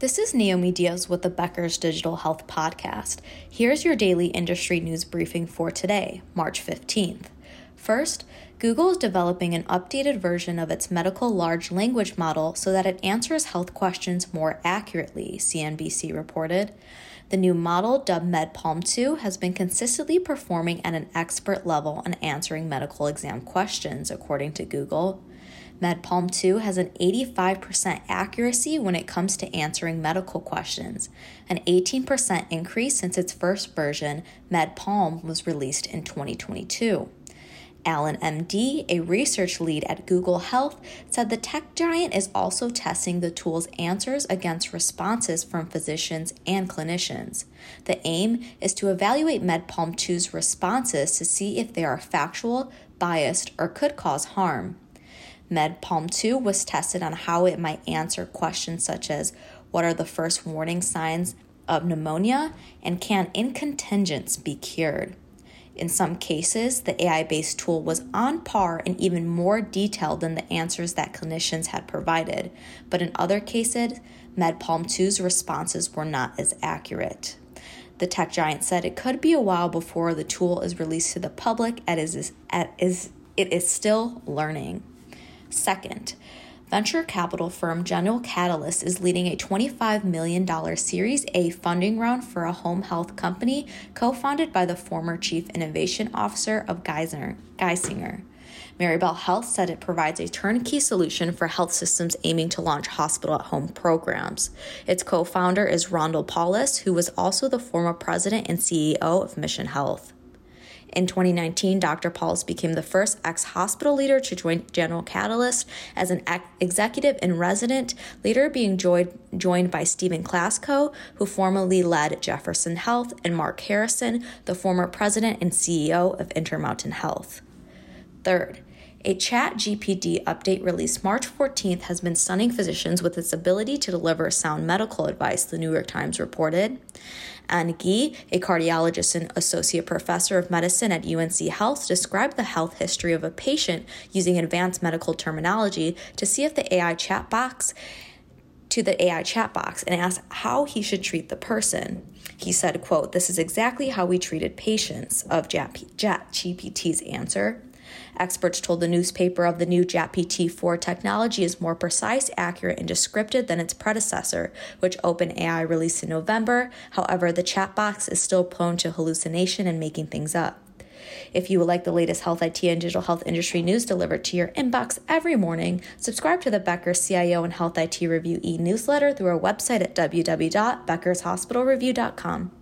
This is Naomi Diaz with the Becker's Digital Health Podcast. Here's your daily industry news briefing for today, March 15th. First, Google is developing an updated version of its medical large language model so that it answers health questions more accurately, CNBC reported. The new model, dubbed MedPalm 2, has been consistently performing at an expert level on answering medical exam questions, according to Google. MedPalm 2 has an 85% accuracy when it comes to answering medical questions, an 18% increase since its first version, MedPalm, was released in 2022. Alan MD, a research lead at Google Health, said the tech giant is also testing the tool's answers against responses from physicians and clinicians. The aim is to evaluate MedPalm 2's responses to see if they are factual, biased, or could cause harm. MedPalm 2 was tested on how it might answer questions such as what are the first warning signs of pneumonia and can incontinence be cured. In some cases, the AI based tool was on par and even more detailed than the answers that clinicians had provided, but in other cases, MedPalm 2's responses were not as accurate. The tech giant said it could be a while before the tool is released to the public as it is still learning. Second, venture capital firm General Catalyst is leading a $25 million Series A funding round for a home health company co founded by the former Chief Innovation Officer of Geisinger. Geisinger. Maribel Health said it provides a turnkey solution for health systems aiming to launch hospital at home programs. Its co founder is Ronald Paulus, who was also the former president and CEO of Mission Health. In 2019, Dr. Paulus became the first ex hospital leader to join General Catalyst as an executive in resident, later being joined, joined by Stephen Klasko, who formerly led Jefferson Health, and Mark Harrison, the former president and CEO of Intermountain Health. Third, a Chat GPT update released March 14th has been stunning physicians with its ability to deliver sound medical advice, the New York Times reported. Anil Gehi, a cardiologist and associate professor of medicine at UNC Health, described the health history of a patient using advanced medical terminology to see if the AI chat box to the AI chat box and asked how he should treat the person. He said, quote, This is exactly how we treated patients of ChatGPT's answer. Experts told the newspaper of the new GPT 4 technology is more precise, accurate, and descriptive than its predecessor, which OpenAI released in November. However, the chat box is still prone to hallucination and making things up. If you would like the latest health IT and digital health industry news delivered to your inbox every morning, subscribe to the Becker CIO and Health IT Review e newsletter through our website at www.beckershospitalreview.com.